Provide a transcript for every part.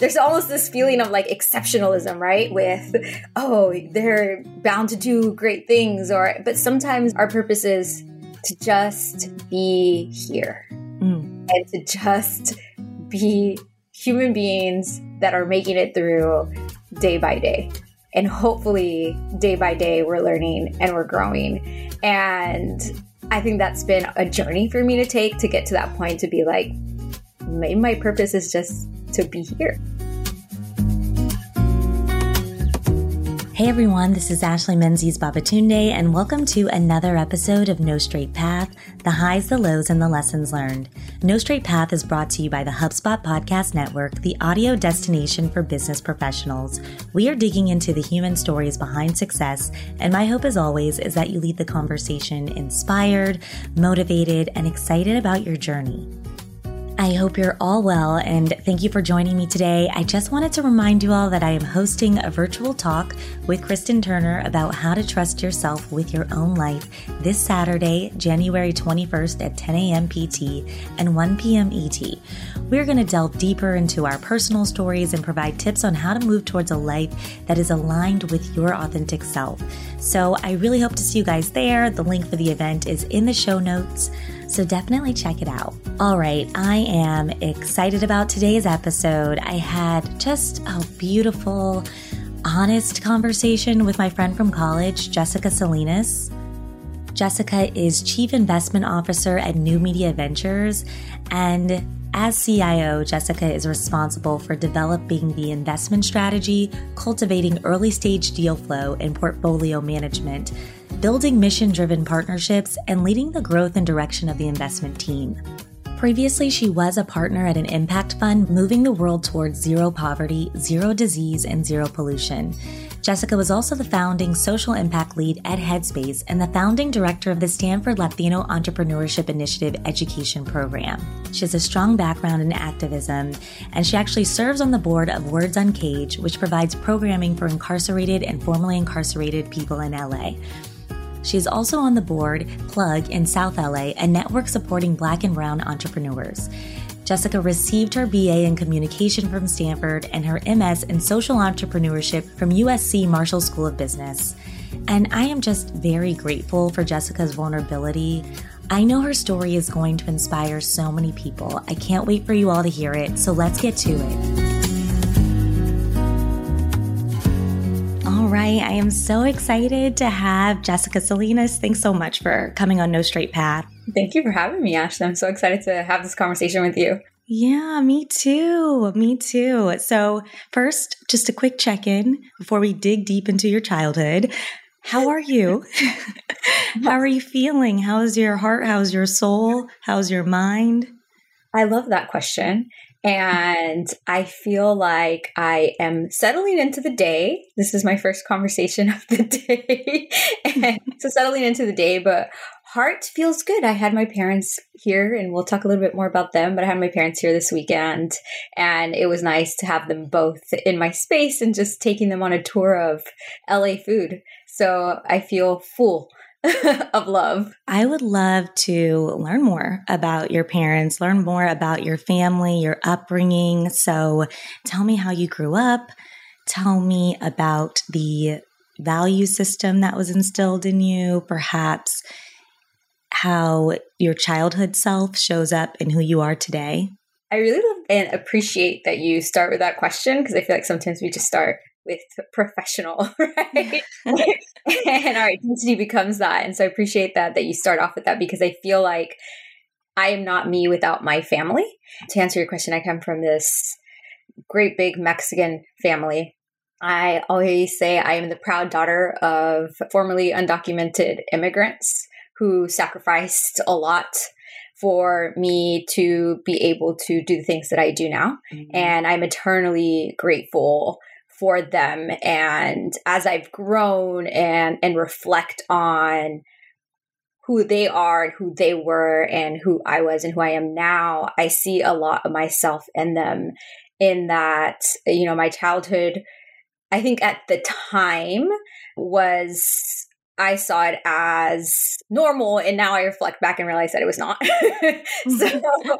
there's almost this feeling of like exceptionalism, right? With, oh, they're bound to do great things, or, but sometimes our purpose is to just be here mm. and to just be human beings that are making it through day by day. And hopefully, day by day, we're learning and we're growing. And I think that's been a journey for me to take to get to that point to be like, maybe my purpose is just to be here. Hey everyone, this is Ashley Menzies Babatunde, and welcome to another episode of No Straight Path the highs, the lows, and the lessons learned. No Straight Path is brought to you by the HubSpot Podcast Network, the audio destination for business professionals. We are digging into the human stories behind success, and my hope, as always, is that you leave the conversation inspired, motivated, and excited about your journey. I hope you're all well and thank you for joining me today. I just wanted to remind you all that I am hosting a virtual talk with Kristen Turner about how to trust yourself with your own life this Saturday, January 21st at 10 a.m. PT and 1 p.m. ET. We're going to delve deeper into our personal stories and provide tips on how to move towards a life that is aligned with your authentic self. So I really hope to see you guys there. The link for the event is in the show notes. So definitely check it out. All right, I am excited about today's episode. I had just a beautiful, honest conversation with my friend from college, Jessica Salinas. Jessica is Chief Investment Officer at New Media Ventures. And as CIO, Jessica is responsible for developing the investment strategy, cultivating early stage deal flow, and portfolio management building mission driven partnerships, and leading the growth and direction of the investment team. Previously, she was a partner at an impact fund moving the world towards zero poverty, zero disease, and zero pollution. Jessica was also the founding social impact lead at Headspace and the founding director of the Stanford Latino Entrepreneurship Initiative education program. She has a strong background in activism, and she actually serves on the board of Words Uncaged, which provides programming for incarcerated and formerly incarcerated people in LA. She is also on the board Plug in South LA, a network supporting Black and Brown entrepreneurs. Jessica received her BA in communication from Stanford and her MS in social entrepreneurship from USC Marshall School of Business. And I am just very grateful for Jessica's vulnerability. I know her story is going to inspire so many people. I can't wait for you all to hear it, so let's get to it. Right. I am so excited to have Jessica Salinas. Thanks so much for coming on No Straight Path. Thank you for having me, Ashley. I'm so excited to have this conversation with you. Yeah, me too. Me too. So, first, just a quick check in before we dig deep into your childhood. How are you? How are you feeling? How's your heart? How's your soul? How's your mind? I love that question. And I feel like I am settling into the day. This is my first conversation of the day. and so settling into the day, but heart feels good. I had my parents here and we'll talk a little bit more about them, but I had my parents here this weekend and it was nice to have them both in my space and just taking them on a tour of LA food. So I feel full of love. I would love to learn more about your parents, learn more about your family, your upbringing. So tell me how you grew up. Tell me about the value system that was instilled in you, perhaps how your childhood self shows up in who you are today. I really love and appreciate that you start with that question because I feel like sometimes we just start with professional, right? and our identity becomes that. And so I appreciate that that you start off with that because I feel like I am not me without my family. To answer your question, I come from this great big Mexican family. I always say I am the proud daughter of formerly undocumented immigrants who sacrificed a lot for me to be able to do the things that I do now. Mm-hmm. And I'm eternally grateful for them and as i've grown and and reflect on who they are and who they were and who i was and who i am now i see a lot of myself in them in that you know my childhood i think at the time was I saw it as normal and now I reflect back and realize that it was not. Mm-hmm. so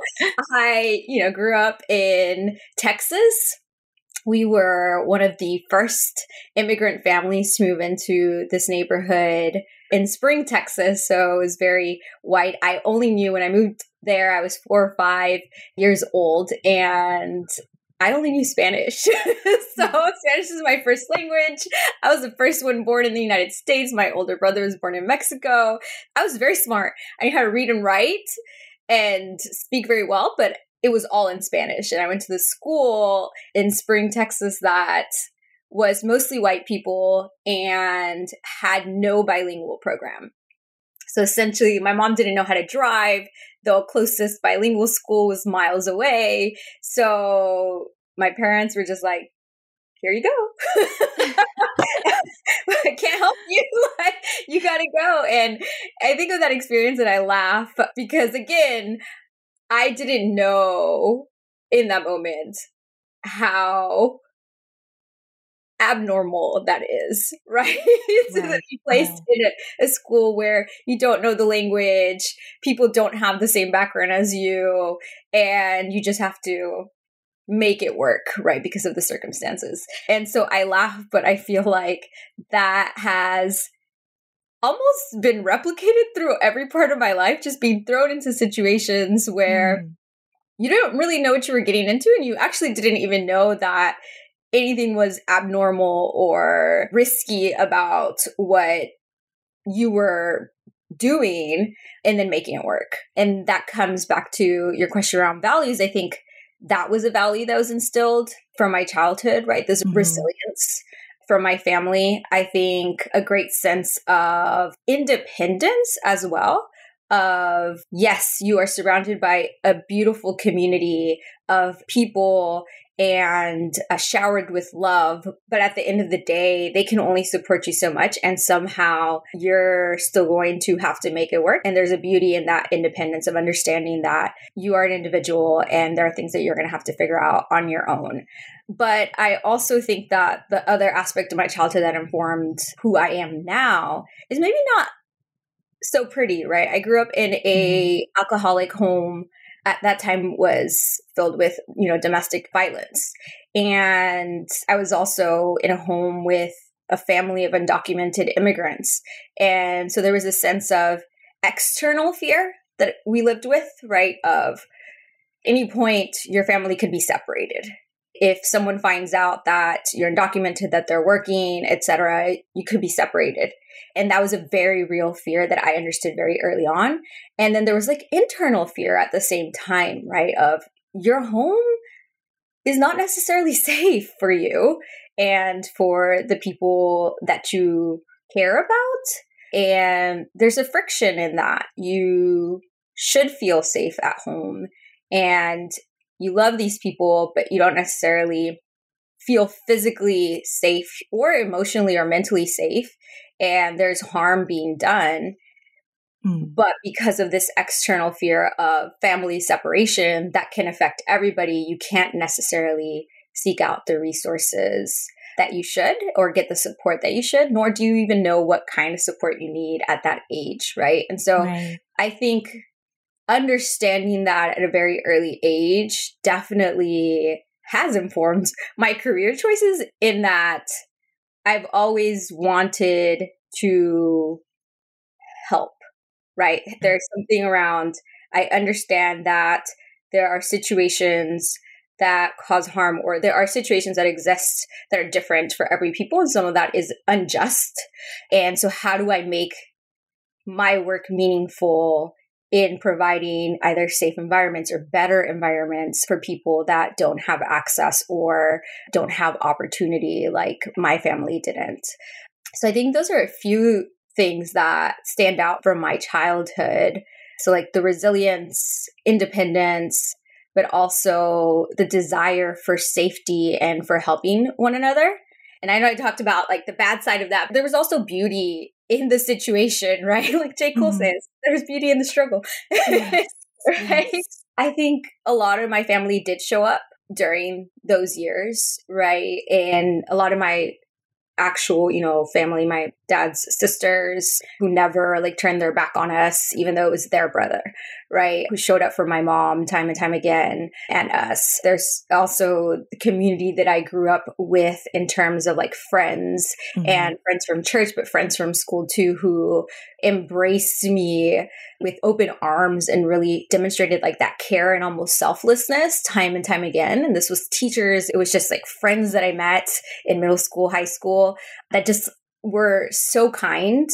I, you know, grew up in Texas we were one of the first immigrant families to move into this neighborhood in Spring, Texas. So it was very white. I only knew when I moved there, I was four or five years old, and I only knew Spanish. so mm-hmm. Spanish is my first language. I was the first one born in the United States. My older brother was born in Mexico. I was very smart. I knew how to read and write and speak very well, but it was all in Spanish. And I went to the school in Spring, Texas that was mostly white people and had no bilingual program. So essentially, my mom didn't know how to drive. The closest bilingual school was miles away. So my parents were just like, here you go. I can't help you. You got to go. And I think of that experience and I laugh because, again, I didn't know in that moment how abnormal that is, right? to right. be placed in a, a, school where you don't know the language, people don't have the same background as you, and you just have to make it work, right? Because of the circumstances. And so I laugh, but I feel like that has almost been replicated through every part of my life, just being thrown into situations where mm. you don't really know what you were getting into, and you actually didn't even know that anything was abnormal or risky about what you were doing and then making it work. And that comes back to your question around values. I think that was a value that was instilled from my childhood, right? This mm-hmm. resilience from my family. I think a great sense of independence as well of yes, you are surrounded by a beautiful community of people and uh, showered with love. But at the end of the day, they can only support you so much. And somehow you're still going to have to make it work. And there's a beauty in that independence of understanding that you are an individual and there are things that you're going to have to figure out on your own. But I also think that the other aspect of my childhood that informed who I am now is maybe not so pretty, right? I grew up in a mm-hmm. alcoholic home at that time was filled with, you know, domestic violence. And I was also in a home with a family of undocumented immigrants. And so there was a sense of external fear that we lived with, right? Of any point your family could be separated if someone finds out that you're undocumented, that they're working, etc., you could be separated. And that was a very real fear that I understood very early on. And then there was like internal fear at the same time, right? Of your home is not necessarily safe for you and for the people that you care about. And there's a friction in that. You should feel safe at home. And you love these people, but you don't necessarily feel physically safe or emotionally or mentally safe. And there's harm being done. Mm. But because of this external fear of family separation that can affect everybody, you can't necessarily seek out the resources that you should or get the support that you should, nor do you even know what kind of support you need at that age, right? And so right. I think understanding that at a very early age definitely has informed my career choices in that I've always wanted to help, right? Mm-hmm. There's something around, I understand that there are situations that cause harm or there are situations that exist that are different for every people and some of that is unjust. And so how do I make my work meaningful in providing either safe environments or better environments for people that don't have access or don't have opportunity like my family didn't. So I think those are a few things that stand out from my childhood. So, like the resilience, independence, but also the desire for safety and for helping one another. And I know I talked about like the bad side of that, but there was also beauty in the situation, right? Like J. Cole mm-hmm. says, there's beauty in the struggle. Yes. right? Yes. I think a lot of my family did show up during those years, right? And a lot of my actual, you know, family, my dad's sisters who never like turned their back on us, even though it was their brother, right? Who showed up for my mom time and time again and us. There's also the community that I grew up with in terms of like friends mm-hmm. and friends from church, but friends from school too, who embraced me with open arms and really demonstrated like that care and almost selflessness time and time again. And this was teachers, it was just like friends that I met in middle school, high school that just were so kind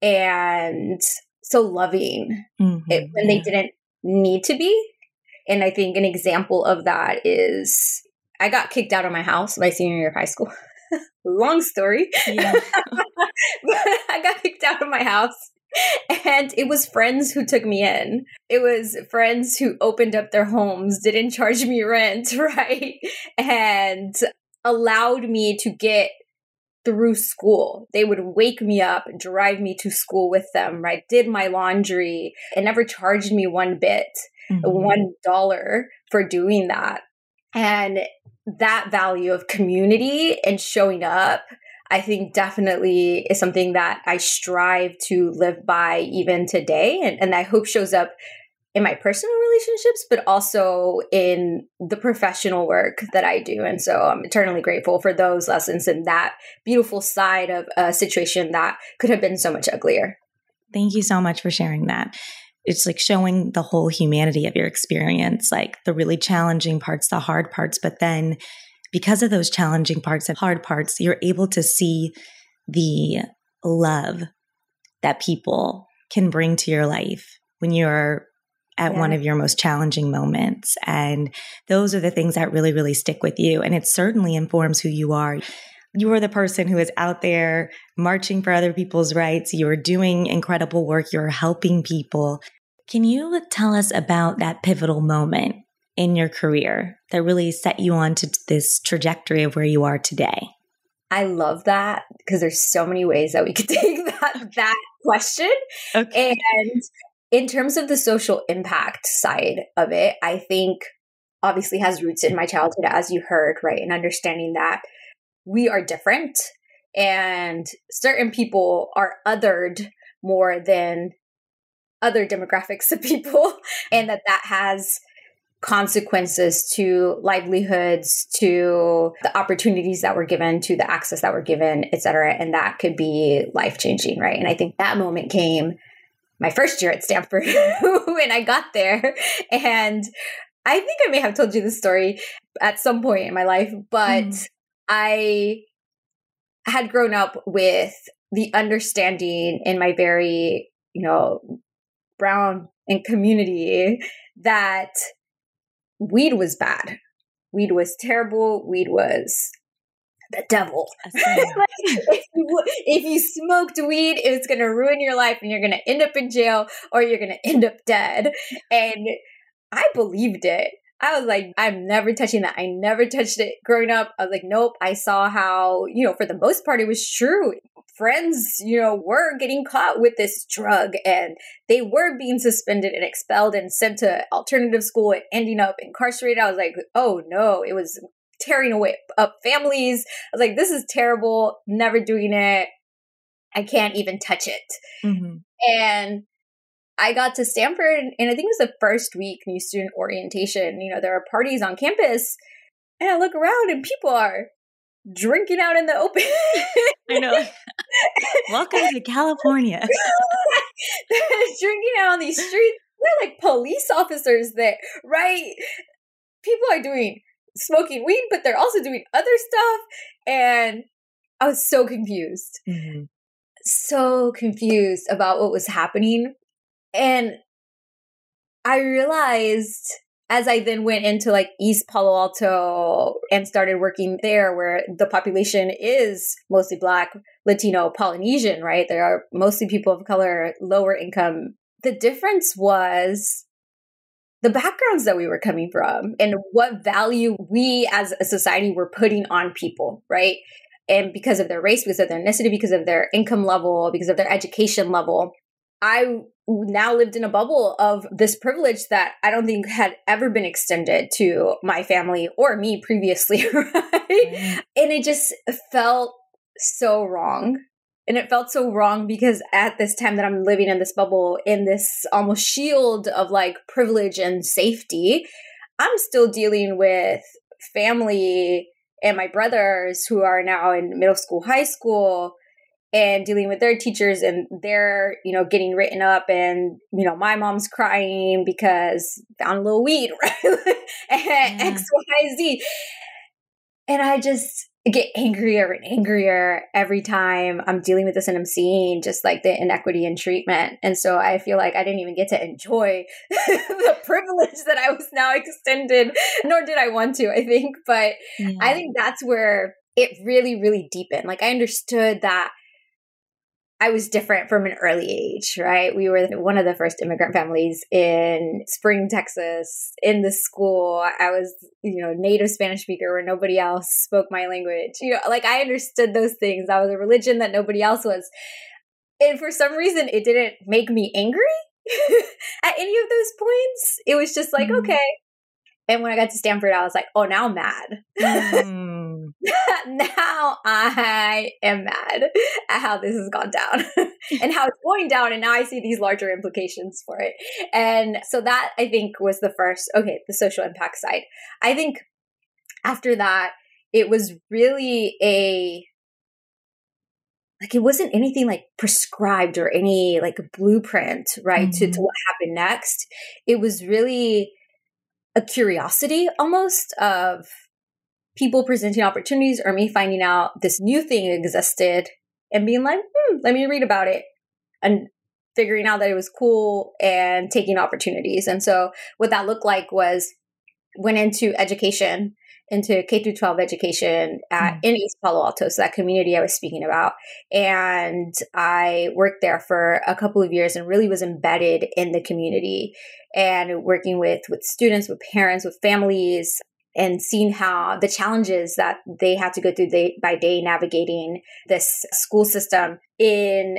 and so loving mm-hmm. it, when they didn't need to be. And I think an example of that is I got kicked out of my house my senior year of high school. Long story. Yeah. I got kicked out of my house. And it was friends who took me in. It was friends who opened up their homes, didn't charge me rent, right? And allowed me to get through school. They would wake me up, drive me to school with them, right? Did my laundry and never charged me one bit, mm-hmm. one dollar for doing that. And that value of community and showing up, I think definitely is something that I strive to live by even today. And, and I hope shows up in my personal relationships, but also in the professional work that I do. And so I'm eternally grateful for those lessons and that beautiful side of a situation that could have been so much uglier. Thank you so much for sharing that. It's like showing the whole humanity of your experience, like the really challenging parts, the hard parts, but then because of those challenging parts and hard parts, you're able to see the love that people can bring to your life when you're at yeah. one of your most challenging moments. And those are the things that really, really stick with you. And it certainly informs who you are. You are the person who is out there marching for other people's rights. You're doing incredible work. You're helping people. Can you tell us about that pivotal moment in your career that really set you on to this trajectory of where you are today? I love that because there's so many ways that we could take that that question. Okay. And in terms of the social impact side of it, I think obviously has roots in my childhood, as you heard, right? And understanding that we are different and certain people are othered more than other demographics of people, and that that has consequences to livelihoods to the opportunities that were given to the access that were given et cetera and that could be life changing right and i think that moment came my first year at Stanford when I got there. And I think I may have told you the story at some point in my life, but mm. I had grown up with the understanding in my very, you know, brown and community that weed was bad. Weed was terrible. Weed was the devil. like, if, you, if you smoked weed, it's going to ruin your life and you're going to end up in jail or you're going to end up dead. And I believed it. I was like, I'm never touching that. I never touched it growing up. I was like, nope. I saw how, you know, for the most part, it was true. Friends, you know, were getting caught with this drug and they were being suspended and expelled and sent to alternative school and ending up incarcerated. I was like, oh no, it was tearing away up families. I was like, this is terrible. Never doing it. I can't even touch it. Mm-hmm. And I got to Stanford, and I think it was the first week new student orientation. You know, there are parties on campus, and I look around, and people are drinking out in the open. I know. Welcome to California. drinking out on these streets. They're like police officers there, right? People are doing smoking weed, but they're also doing other stuff. And I was so confused. Mm-hmm. So confused about what was happening. And I realized as I then went into like East Palo Alto and started working there, where the population is mostly Black, Latino, Polynesian, right? There are mostly people of color, lower income. The difference was the backgrounds that we were coming from and what value we as a society were putting on people, right? And because of their race, because of their ethnicity, because of their income level, because of their education level, I now lived in a bubble of this privilege that I don't think had ever been extended to my family or me previously, right? Mm. And it just felt so wrong And it felt so wrong because at this time that I'm living in this bubble, in this almost shield of like privilege and safety, I'm still dealing with family and my brothers who are now in middle school, high school, and dealing with their teachers and they're, you know, getting written up and, you know, my mom's crying because found a little weed, right? yeah. X, Y, Z. And I just, get angrier and angrier every time I'm dealing with this and I'm seeing just like the inequity in treatment. And so I feel like I didn't even get to enjoy the privilege that I was now extended, nor did I want to, I think. But yeah. I think that's where it really, really deepened. Like I understood that I was different from an early age, right? We were one of the first immigrant families in Spring, Texas, in the school. I was, you know, native Spanish speaker where nobody else spoke my language. You know, like I understood those things. I was a religion that nobody else was. And for some reason, it didn't make me angry at any of those points. It was just like, mm. okay. And when I got to Stanford, I was like, oh, now I'm mad. Mm. now I am mad at how this has gone down and how it's going down. And now I see these larger implications for it. And so that I think was the first, okay, the social impact side. I think after that, it was really a like it wasn't anything like prescribed or any like blueprint right mm-hmm. to, to what happened next it was really a curiosity almost of people presenting opportunities or me finding out this new thing existed and being like, hmm, let me read about it and figuring out that it was cool and taking opportunities. And so what that looked like was went into education, into K through 12 education at, mm. in East Palo Alto, so that community I was speaking about. And I worked there for a couple of years and really was embedded in the community and working with with students, with parents, with families, and seeing how the challenges that they had to go through day by day navigating this school system in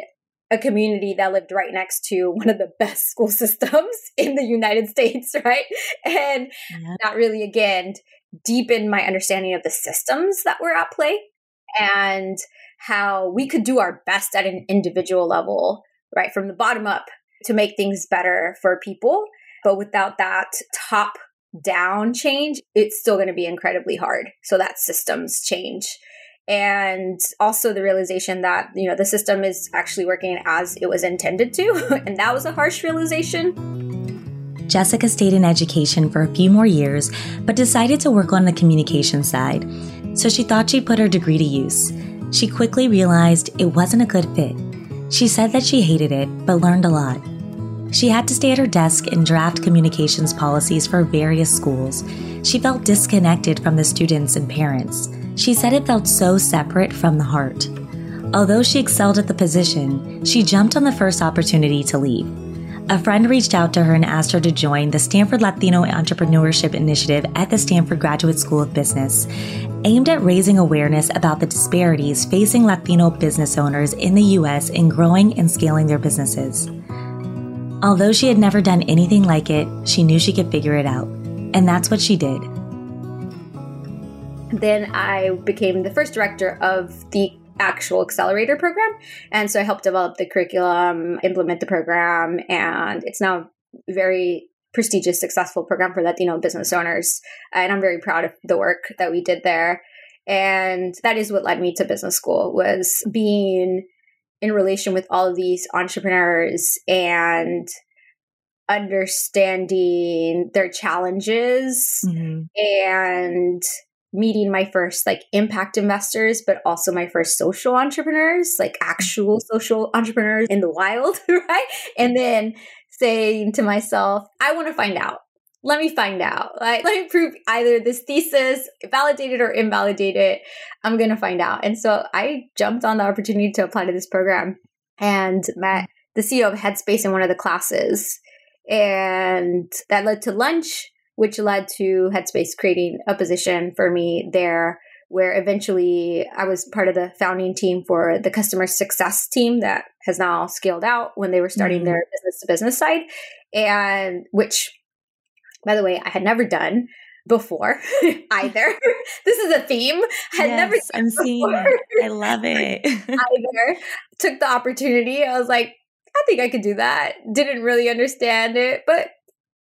a community that lived right next to one of the best school systems in the United States, right? And yeah. that really, again, deepened my understanding of the systems that were at play and how we could do our best at an individual level, right? From the bottom up to make things better for people. But without that top down change, it's still going to be incredibly hard. So that systems change. And also the realization that, you know, the system is actually working as it was intended to. and that was a harsh realization. Jessica stayed in education for a few more years, but decided to work on the communication side. So she thought she'd put her degree to use. She quickly realized it wasn't a good fit. She said that she hated it, but learned a lot. She had to stay at her desk and draft communications policies for various schools. She felt disconnected from the students and parents. She said it felt so separate from the heart. Although she excelled at the position, she jumped on the first opportunity to leave. A friend reached out to her and asked her to join the Stanford Latino Entrepreneurship Initiative at the Stanford Graduate School of Business, aimed at raising awareness about the disparities facing Latino business owners in the U.S. in growing and scaling their businesses. Although she had never done anything like it, she knew she could figure it out. And that's what she did. Then I became the first director of the actual accelerator program. And so I helped develop the curriculum, implement the program, and it's now very prestigious, successful program for Latino business owners. And I'm very proud of the work that we did there. And that is what led me to business school was being in relation with all of these entrepreneurs and understanding their challenges mm-hmm. and meeting my first like impact investors but also my first social entrepreneurs like actual social entrepreneurs in the wild right and then saying to myself i want to find out let me find out. Like, let me prove either this thesis, validated or invalidated. I'm going to find out. And so I jumped on the opportunity to apply to this program and met the CEO of Headspace in one of the classes. And that led to lunch, which led to Headspace creating a position for me there where eventually I was part of the founding team for the customer success team that has now scaled out when they were starting mm-hmm. their business to business side and which by the way, I had never done. before either. this is a theme. I had yes, never I'm seeing it. I love it. either. Took the opportunity. I was like, I think I could do that. Didn't really understand it, but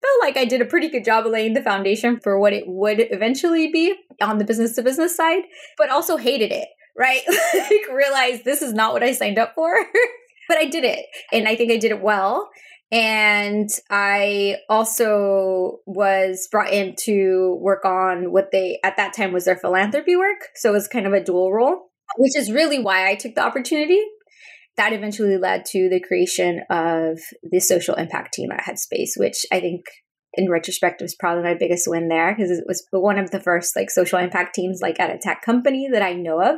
felt like I did a pretty good job of laying the foundation for what it would eventually be on the business to business side, but also hated it, right? like realized this is not what I signed up for. but I did it and I think I did it well. And I also was brought in to work on what they at that time was their philanthropy work. So it was kind of a dual role, which is really why I took the opportunity. That eventually led to the creation of the social impact team at Headspace, which I think in retrospect was probably my biggest win there because it was one of the first like social impact teams like at a tech company that I know of.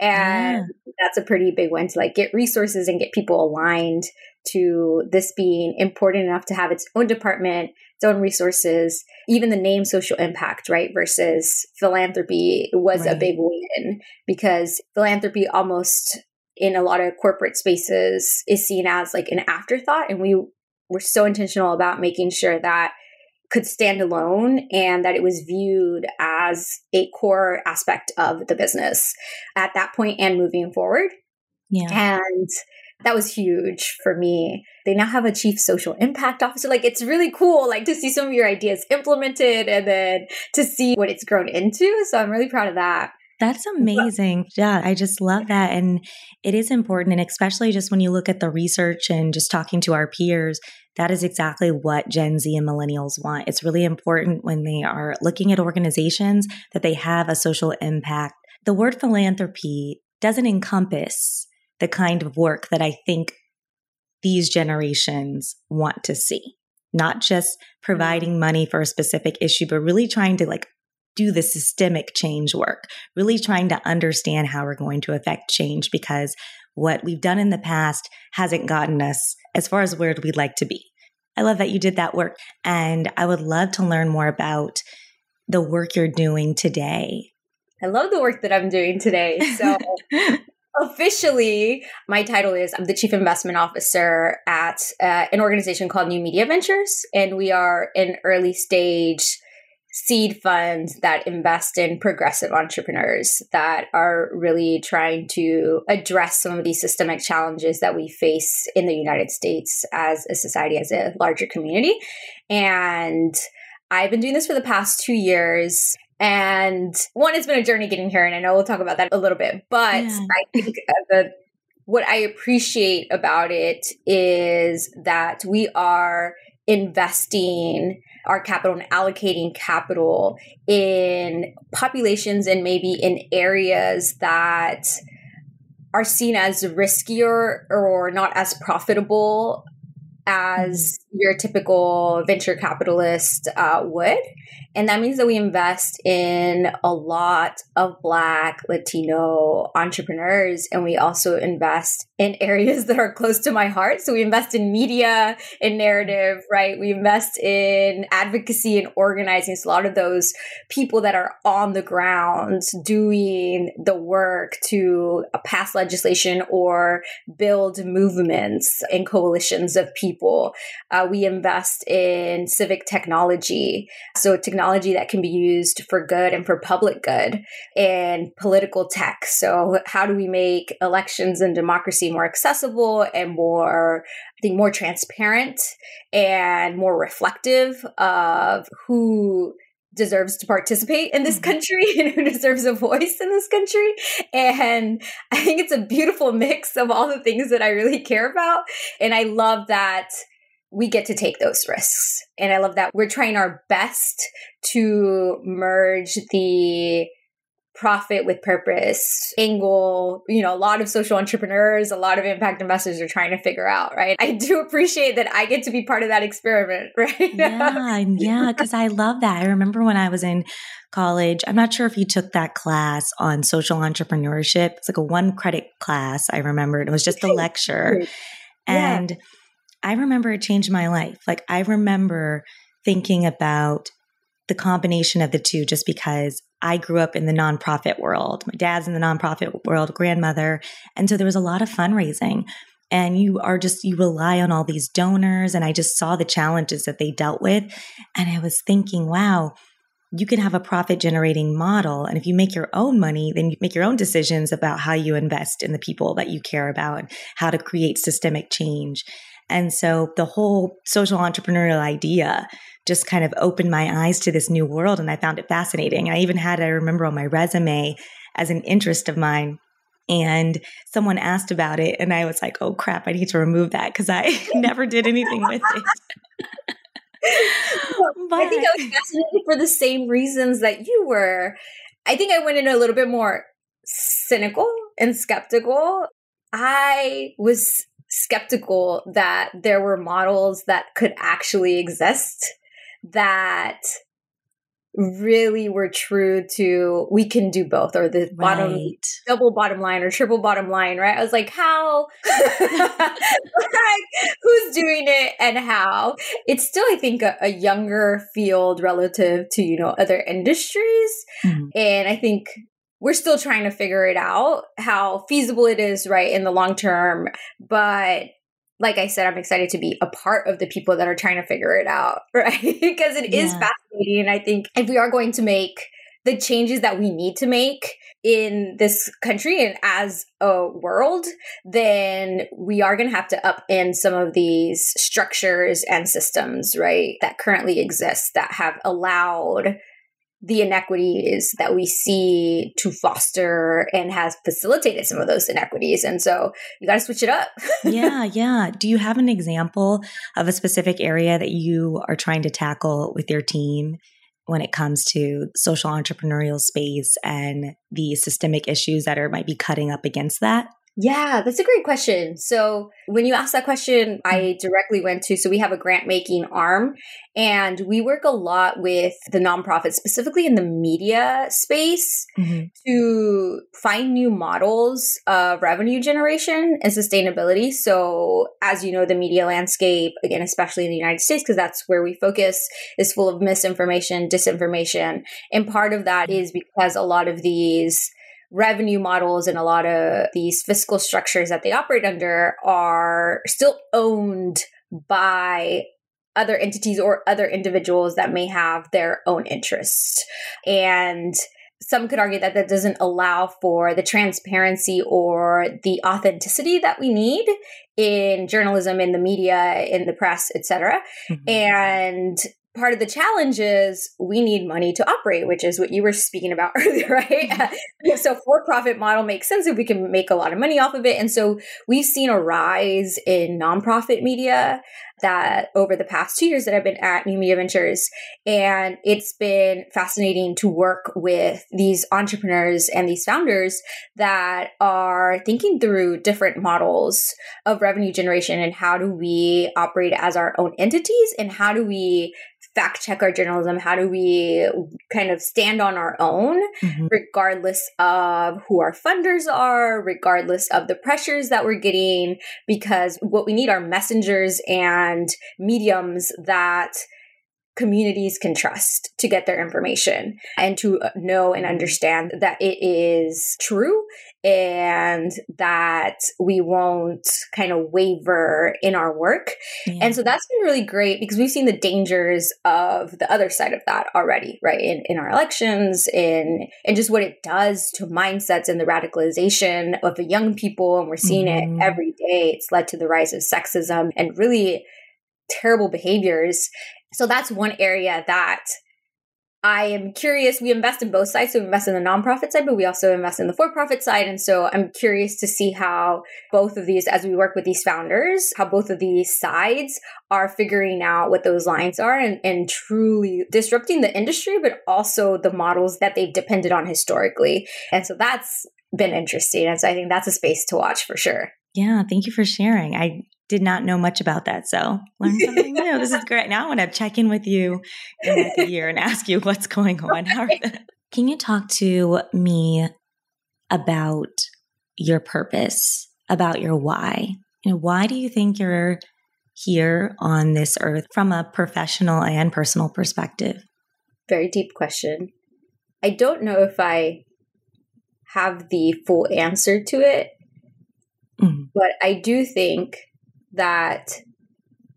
And yeah. that's a pretty big win to like get resources and get people aligned to this being important enough to have its own department, its own resources, even the name social impact, right? Versus philanthropy was right. a big win because philanthropy almost in a lot of corporate spaces is seen as like an afterthought. And we were so intentional about making sure that could stand alone and that it was viewed as a core aspect of the business at that point and moving forward. Yeah. And that was huge for me. They now have a chief social impact officer. Like it's really cool, like to see some of your ideas implemented and then to see what it's grown into. So I'm really proud of that. That's amazing. Yeah, I just love that. And it is important. And especially just when you look at the research and just talking to our peers, that is exactly what Gen Z and millennials want. It's really important when they are looking at organizations that they have a social impact. The word philanthropy doesn't encompass the kind of work that I think these generations want to see. Not just mm-hmm. providing money for a specific issue, but really trying to like do the systemic change work, really trying to understand how we're going to affect change because what we've done in the past hasn't gotten us as far as where we'd like to be. I love that you did that work. And I would love to learn more about the work you're doing today. I love the work that I'm doing today. So, officially, my title is I'm the Chief Investment Officer at uh, an organization called New Media Ventures. And we are an early stage seed funds that invest in progressive entrepreneurs that are really trying to address some of these systemic challenges that we face in the United States as a society, as a larger community. And I've been doing this for the past two years. And one, it's been a journey getting here, and I know we'll talk about that a little bit. But yeah. I think the what I appreciate about it is that we are investing our capital and allocating capital in populations and maybe in areas that are seen as riskier or not as profitable as mm-hmm. your typical venture capitalist uh, would. And that means that we invest in a lot of Black, Latino entrepreneurs. And we also invest in areas that are close to my heart. So we invest in media and narrative, right? We invest in advocacy and organizing. So a lot of those people that are on the ground doing the work to pass legislation or build movements and coalitions of people. Uh, we invest in civic technology. So technology that can be used for good and for public good and political tech. So, how do we make elections and democracy more accessible and more, I think, more transparent and more reflective of who deserves to participate in this mm-hmm. country and who deserves a voice in this country. And I think it's a beautiful mix of all the things that I really care about. And I love that we get to take those risks. And I love that we're trying our best to merge the profit with purpose angle. You know a lot of social entrepreneurs a lot of impact investors are trying to figure out right? I do appreciate that i get to be part of that experiment right? Yeah yeah because i love that. I remember when i was in college i'm not sure if you took that class on social entrepreneurship. It's like a one credit class i remember it was just a lecture. And I remember it changed my life. Like, I remember thinking about the combination of the two just because I grew up in the nonprofit world. My dad's in the nonprofit world, grandmother. And so there was a lot of fundraising. And you are just, you rely on all these donors. And I just saw the challenges that they dealt with. And I was thinking, wow, you can have a profit generating model. And if you make your own money, then you make your own decisions about how you invest in the people that you care about and how to create systemic change. And so the whole social entrepreneurial idea just kind of opened my eyes to this new world. And I found it fascinating. I even had, I remember on my resume as an interest of mine, and someone asked about it and i was like oh crap i need to remove that because i never did anything with it but, I think I was fascinated for the same reasons that you were. I think I went in a little bit more cynical and skeptical. I was skeptical that there were models that could actually exist that really were true to we can do both or the right. bottom double bottom line or triple bottom line right i was like how like, who's doing it and how it's still i think a, a younger field relative to you know other industries mm-hmm. and i think we're still trying to figure it out how feasible it is right in the long term but like I said, I'm excited to be a part of the people that are trying to figure it out, right? because it yeah. is fascinating. And I think if we are going to make the changes that we need to make in this country and as a world, then we are going to have to upend some of these structures and systems, right, that currently exist that have allowed the inequities that we see to foster and has facilitated some of those inequities. And so you got to switch it up. yeah, yeah. Do you have an example of a specific area that you are trying to tackle with your team when it comes to social entrepreneurial space and the systemic issues that are might be cutting up against that? Yeah, that's a great question. So, when you asked that question, I mm. directly went to so we have a grant making arm and we work a lot with the nonprofits, specifically in the media space, mm-hmm. to find new models of revenue generation and sustainability. So, as you know, the media landscape, again, especially in the United States, because that's where we focus, is full of misinformation, disinformation. And part of that is because a lot of these revenue models and a lot of these fiscal structures that they operate under are still owned by other entities or other individuals that may have their own interests. And some could argue that that doesn't allow for the transparency or the authenticity that we need in journalism in the media in the press etc mm-hmm. and part of the challenge is we need money to operate, which is what you were speaking about earlier, right? Mm-hmm. so for profit model makes sense if we can make a lot of money off of it. And so we've seen a rise in nonprofit media that over the past two years that I've been at New Media Ventures. And it's been fascinating to work with these entrepreneurs and these founders that are thinking through different models of revenue generation and how do we operate as our own entities and how do we fact check our journalism? How do we kind of stand on our own, mm-hmm. regardless of who our funders are, regardless of the pressures that we're getting? Because what we need are messengers and mediums that communities can trust to get their information and to know and understand that it is true and that we won't kind of waver in our work. Yeah. And so that's been really great because we've seen the dangers of the other side of that already, right? In, in our elections, in and just what it does to mindsets and the radicalization of the young people. And we're seeing mm-hmm. it every day. It's led to the rise of sexism and really terrible behaviors so that's one area that I am curious. We invest in both sides. So we invest in the nonprofit side, but we also invest in the for profit side. And so I'm curious to see how both of these, as we work with these founders, how both of these sides are figuring out what those lines are and, and truly disrupting the industry, but also the models that they've depended on historically. And so that's been interesting. And so I think that's a space to watch for sure. Yeah, thank you for sharing. I did not know much about that. So learn something new. This is great. Now I want to check in with you in like a year and ask you what's going on. Can you talk to me about your purpose, about your why? You know, why do you think you're here on this earth from a professional and personal perspective? Very deep question. I don't know if I have the full answer to it, mm-hmm. but I do think that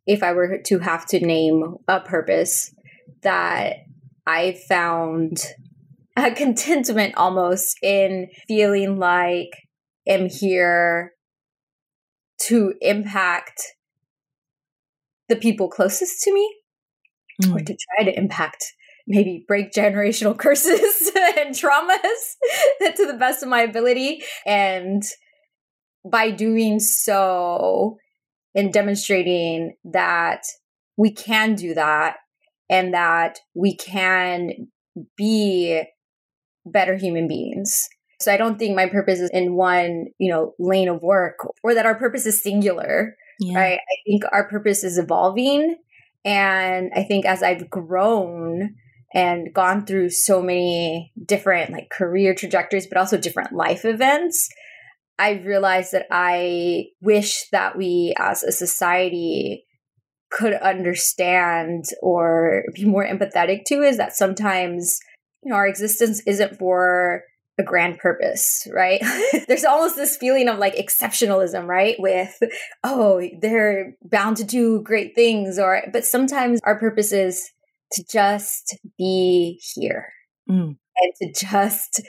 if I were to have to name a purpose, that I found a contentment almost in feeling like I'm here to impact the people closest to me mm. or to try to impact maybe break generational curses and traumas to the best of my ability and by doing so and demonstrating that we can do that and that we can be better human beings. So I don't think my purpose is in one, you know, lane of work or that our purpose is singular. Yeah. Right. I think our purpose is evolving. And I think as I've grown and gone through so many different like career trajectories, but also different life events, I realized that I wish that we as a society could understand or be more empathetic to is that sometimes you know our existence isn't for a grand purpose, right? There's almost this feeling of like exceptionalism, right? With, oh, they're bound to do great things, or, but sometimes our purpose is to just be here mm. and to just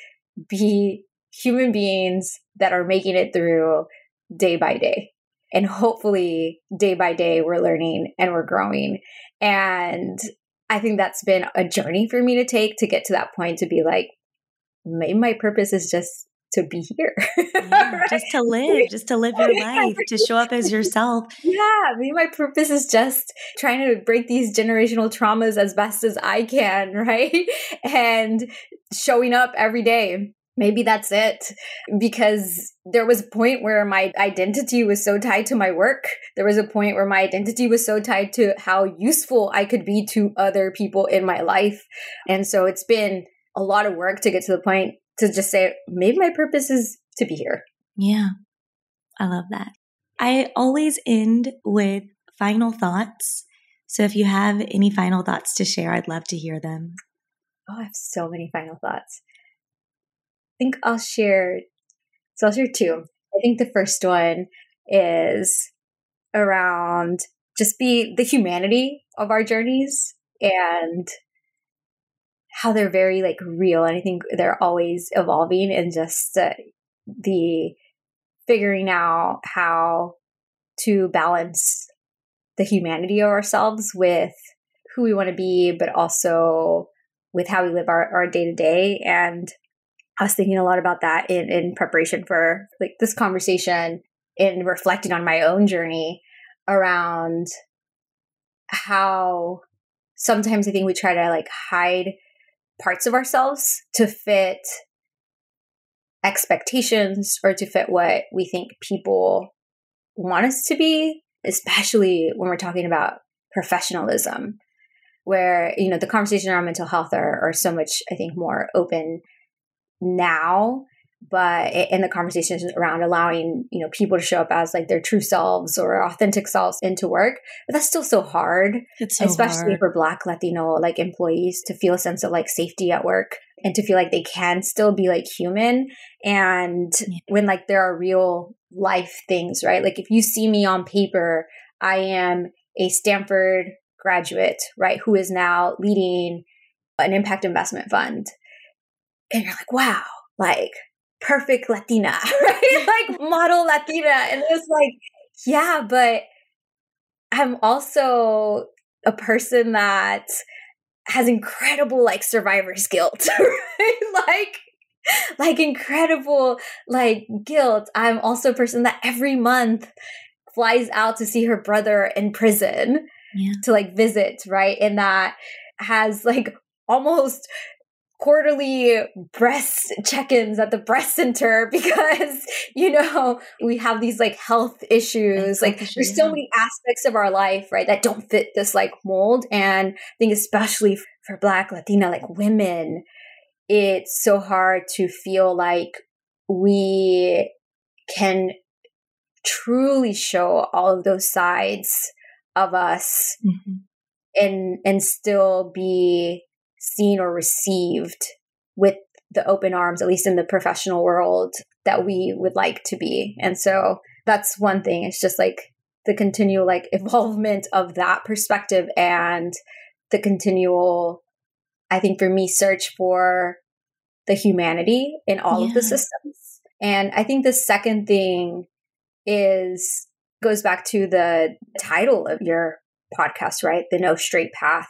be human beings that are making it through day by day. And hopefully, day by day, we're learning and we're growing. And I think that's been a journey for me to take to get to that point to be like, maybe my purpose is just to be here. yeah, right? Just to live, just to live your life, to show up as yourself. Yeah, maybe my purpose is just trying to break these generational traumas as best as I can, right? And showing up every day maybe that's it. Because there was a point where my identity was so tied to my work. There was a point where my identity was so tied to how useful i could be to other people in my life. And so it's been a lot of work to get to the point to just say maybe my purpose is to be here. Yeah. I love that. I always end with final thoughts. So if you have any final thoughts to share i'd love to hear them. Oh i have so many final thoughts think I'll share. So I'll share two. I think the first one is around just be the humanity of our journeys and how they're very like real and i think they're always evolving and just uh, the figuring out how to balance the humanity of ourselves with who we want to be but also with how we live our day to day and I was thinking a lot about that in, in preparation for like this conversation and reflecting on my own journey around how sometimes I think we try to like hide parts of ourselves to fit expectations or to fit what we think people want us to be, especially when we're talking about professionalism, where, you know, the conversation around mental health are, are so much, I think, more open now but in the conversations around allowing you know people to show up as like their true selves or authentic selves into work but that's still so hard so especially hard. for black latino like employees to feel a sense of like safety at work and to feel like they can still be like human and yeah. when like there are real life things right like if you see me on paper i am a stanford graduate right who is now leading an impact investment fund and you're like, wow, like perfect Latina, right? like model Latina. And it was like, yeah, but I'm also a person that has incredible like survivor's guilt, right? like like incredible like guilt. I'm also a person that every month flies out to see her brother in prison yeah. to like visit, right? And that has like almost quarterly breast check-ins at the breast center because you know we have these like health issues. Like there's so many aspects of our life right that don't fit this like mold. And i think especially for black latina like women it's so hard to feel like we can truly show all of those sides of us mm-hmm. and and still be seen or received with the open arms, at least in the professional world, that we would like to be. And so that's one thing. It's just like the continual like involvement of that perspective and the continual I think for me, search for the humanity in all yeah. of the systems. And I think the second thing is goes back to the title of your podcast, right? The No Straight Path.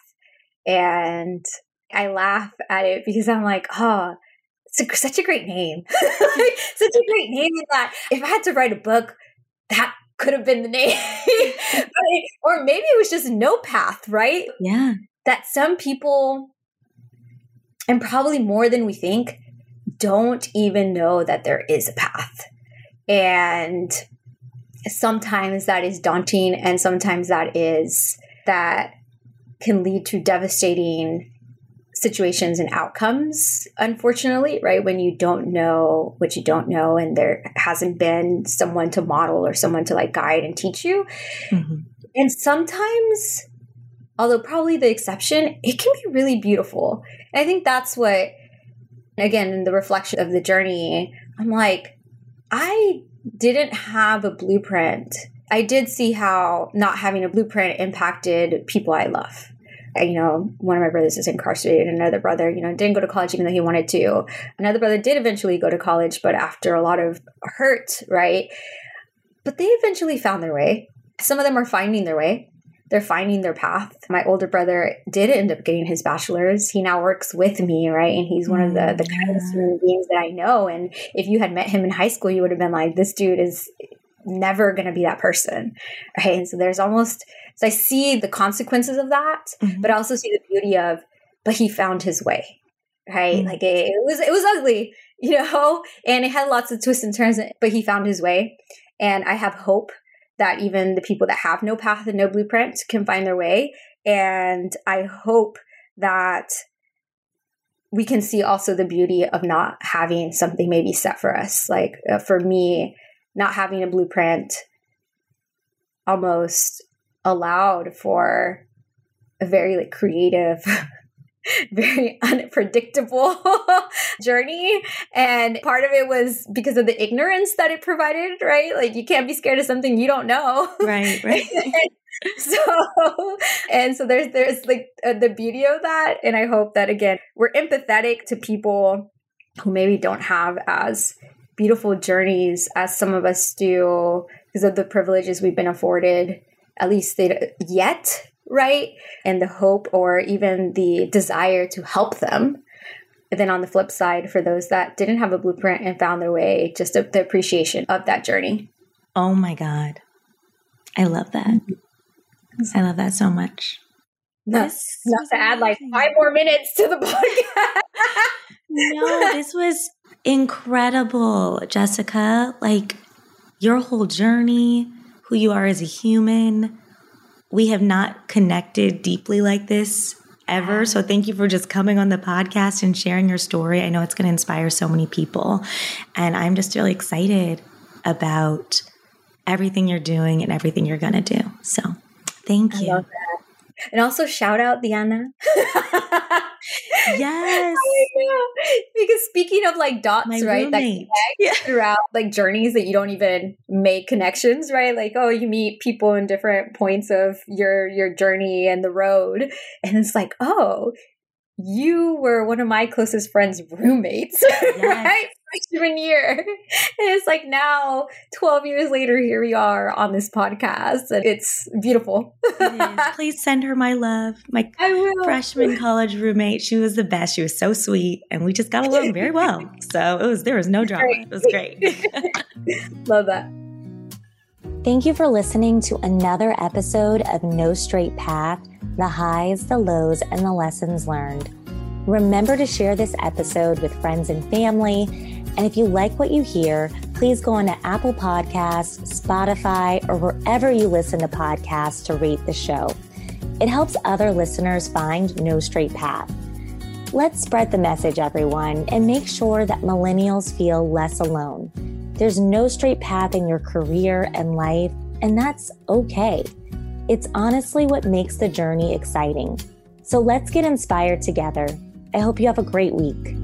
And I laugh at it because I'm like, oh, it's a, such a great name. such a great name that if I had to write a book, that could have been the name. or maybe it was just no path, right? Yeah. That some people, and probably more than we think, don't even know that there is a path. And sometimes that is daunting, and sometimes that is that can lead to devastating situations and outcomes, unfortunately, right? When you don't know what you don't know and there hasn't been someone to model or someone to like guide and teach you. Mm-hmm. And sometimes, although probably the exception, it can be really beautiful. And I think that's what, again, in the reflection of the journey, I'm like, I didn't have a blueprint. I did see how not having a blueprint impacted people I love you know, one of my brothers is incarcerated. Another brother, you know, didn't go to college even though he wanted to. Another brother did eventually go to college, but after a lot of hurt, right? But they eventually found their way. Some of them are finding their way. They're finding their path. My older brother did end up getting his bachelor's. He now works with me, right? And he's one of the the mm, kindest human beings that I know. And if you had met him in high school, you would have been like, this dude is never going to be that person right? And so there's almost so i see the consequences of that mm-hmm. but i also see the beauty of but he found his way right? Mm-hmm. like it, it, was it was ugly you know? And it had lots of twists and turns but he found his way. And i have hope that even the people that have no path and no blueprint can find their way. And i hope that we can see also the beauty of not having something maybe set for us. Like uh, for me not having a blueprint almost allowed for a very like creative very unpredictable journey. And part of it was because of the ignorance that it provided right? Like you can't be scared of something you don't know. Right right. So and so there's there's like uh, the beauty of that. And i hope that again we're empathetic to people who maybe don't have as beautiful journeys as some of us do because of the privileges we've been afforded, at least they, yet, right? And the hope or even the desire to help them. And then on the flip side, for those that didn't have a blueprint and found their way, just a, the appreciation of that journey. Oh my God. I love that. Mm-hmm. I love that so much. Not, not to add like five more minutes to the podcast. no, this was incredible, Jessica. Like your whole journey, who you are as a human. We have not connected deeply like this ever. So thank you for just coming on the podcast and sharing your story. I know it's going to inspire so many people. And I'm just really excited about everything you're doing and everything you're going to do. So thank you. And also shout out Diana. yes. Because speaking of like dots, My right? Roommate. That yeah. throughout like journeys that you don't even make connections, right? Like, oh, you meet people in different points of your your journey and the road. And it's like, oh, you were one of my closest friends' roommates, yes. right? Freshman year. And it's like now, 12 years later, here we are on this podcast. And it's beautiful. it Please send her my love. My freshman college roommate. She was the best. She was so sweet. And we just got along very well. So it was there was no drama. Great. It was great. Love that. Thank you for listening to another episode of No Straight Path the highs, the lows, and the lessons learned. Remember to share this episode with friends and family. And if you like what you hear, please go on to Apple Podcasts, Spotify, or wherever you listen to podcasts to rate the show. It helps other listeners find No Straight Path. Let's spread the message, everyone, and make sure that millennials feel less alone. There's no straight path in your career and life, and that's okay. It's honestly what makes the journey exciting. So let's get inspired together. I hope you have a great week.